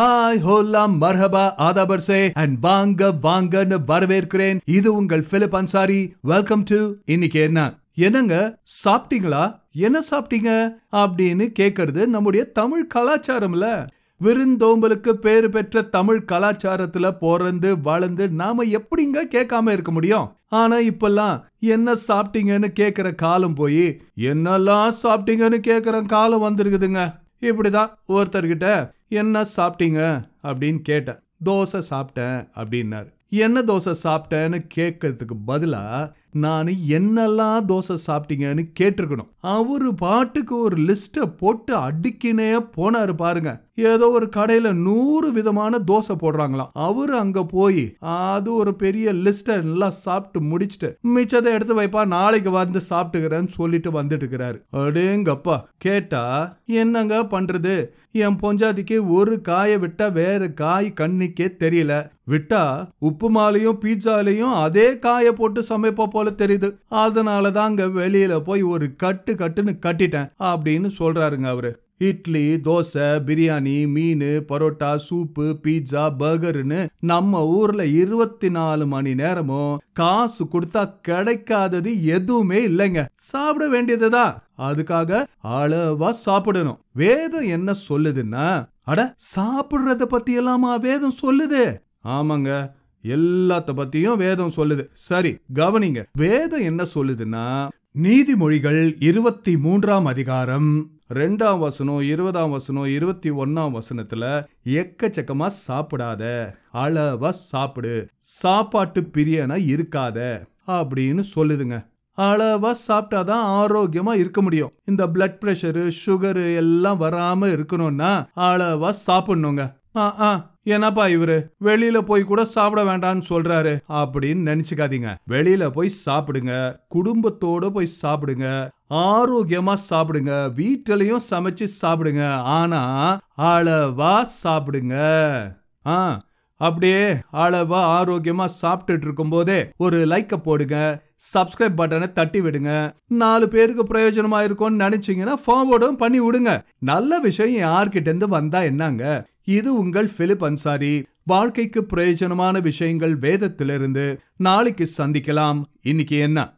Hi Hola மர்ஹபா ஆதாபர்சே and வாங்க வாங்கன்னு வரவேற்கிறேன். இது உங்கள் பிலிப் அன்சாரி. வெல்கம் டு இன்னைக்கு என்ன? என்னங்க? சாப்பிட்டீங்களா? என்ன சாப்பிட்டீங்க? அப்படின்னு கேக்குறது நம்முடைய தமிழ் கலாச்சாரம்ல. விருந்தோம்பலுக்கு பேறு பெற்ற தமிழ் கலாச்சாரத்துல பிறந்து வளர்ந்து நாம எப்படிங்க கேட்காம இருக்க முடியும்? ஆனா இப்பெல்லாம் என்ன சாப்பிட்டீங்கன்னு கேக்குற காலம் போய் என்னெல்லாம் சாப்பிட்டீங்கன்னு கேக்குற காலம் வந்திருக்குதுங்க. இப்படிதான் ஒருத்தர்கிட்ட என்ன சாப்பிட்டீங்க? அப்படின்னு கேட்டேன். தோசை சாப்பிட்டேன் அப்படின்னாரு. என்ன தோசை சாப்பிட்டேன்னு கேட்கறதுக்கு பதிலா நான் என்னெல்லாம் தோசை சாப்பிட்டீங்கன்னு கேட்டிருக்கணும். அவரு பாட்டுக்கு ஒரு லிஸ்ட்டை போட்டு அடிக்கினே போனாரு பாருங்க. ஏதோ ஒரு கடையில நூறு விதமான தோசை போடுறாங்களாம். அவரு அங்க போய் அது ஒரு பெரிய லிஸ்ட்டை எல்லாம் சாப்பிட்டு முடிச்சுட்டு மிச்சத்தை எடுத்து வைப்பா நாளைக்கு வந்து சாப்பிட்டுக்கிறேன்னு சொல்லிட்டு வந்துட்டு இருக்கிறாரு அடேங்கப்பா கேட்டா என்னங்க பண்றது? என் பொஞ்சாதிக்கு ஒரு காயை விட்டா வேற காய் கண்ணுக்கே தெரியல. விட்டா உப்புமாலையும் பீட்சாலையும் அதே காயை போட்டு சமைப்பா போல தெரியுது. அதனால தாங்க வெளியில போய் ஒரு கட்டு கட்டுன்னு கட்டிட்டேன் அப்படின்னு சொல்றாருங்க அவரு. இட்லி தோசை பிரியாணி மீன் பரோட்டா சூப்பு பீட்சா பர்கர்னு நம்ம ஊர்ல இருபத்தி நாலு மணி நேரமும் காசு கொடுத்தா கிடைக்காதது எதுவுமே இல்லைங்க. சாப்பிட வேண்டியதுதான் அதுக்காக அளவா சாப்பிடணும். வேதம் என்ன சொல்லுதுன்னா அட சாப்பிடுறத பத்தி எல்லாமா வேதம் சொல்லுது? ஆமாங்க. எல்லாத்த பத்தியும் வேதம் சொல்லுது. சரி கவனிங்க. வேதம் என்ன சொல்லுதுன்னா நீதிமொழிகள் இருபத்தி மூன்றாம் அதிகாரம் ரெண்டாம் வசனம் இருபதாம் வசனம் இருபத்தி ஒன்னாம் வசனத்துல எக்கச்சக்கமா சாப்பிடாத அளவா சாப்பிடு. சாப்பாட்டு பிரியனா இருக்காத அப்படின்னு சொல்லுதுங்க. அளவா சாப்பிட்டாதான் ஆரோக்கியமா இருக்க முடியும். இந்த பிளட் பிரஷரு சுகரு எல்லாம் வராம இருக்கணும்னா அளவா சாப்பிடணுங்க. ஆ ஆ என்னப்பா இவரு? வெளியில போய் கூட சாப்பிட வேண்டாம்னு சொல்றாரு. அப்படின்னு நினைச்சுக்காதீங்க. வெளியில போய் சாப்பிடுங்க. குடும்பத்தோட போய் சாப்பிடுங்க. ஆரோக்கியமா சாப்பிடுங்க. வீட்டிலையும் சமைச்சு சாப்பிடுங்க. ஆனா அளவா சாப்பிடுங்க. ஆ அப்படியே அளவா ஆரோக்கியமா சாப்பிட்டுட்டு இருக்கும் போதே ஒரு லைக்க போடுங்க. சப்ஸ்கிரைப் பட்டனை தட்டி விடுங்க. நாலு பேருக்கு பிரயோஜனமா இருக்கும்னு நினைச்சீங்கன்னா ஃபார்வர்டும் பண்ணி விடுங்க. நல்ல விஷயம் யார்கிட்ட இருந்து வந்தா என்னங்க? இது உங்கள் பிலிப் அன்சாரி. வாழ்க்கைக்கு பிரயோஜனமான விஷயங்கள் வேதத்திலிருந்து நாளைக்கு சந்திக்கலாம். இன்னைக்கு என்ன?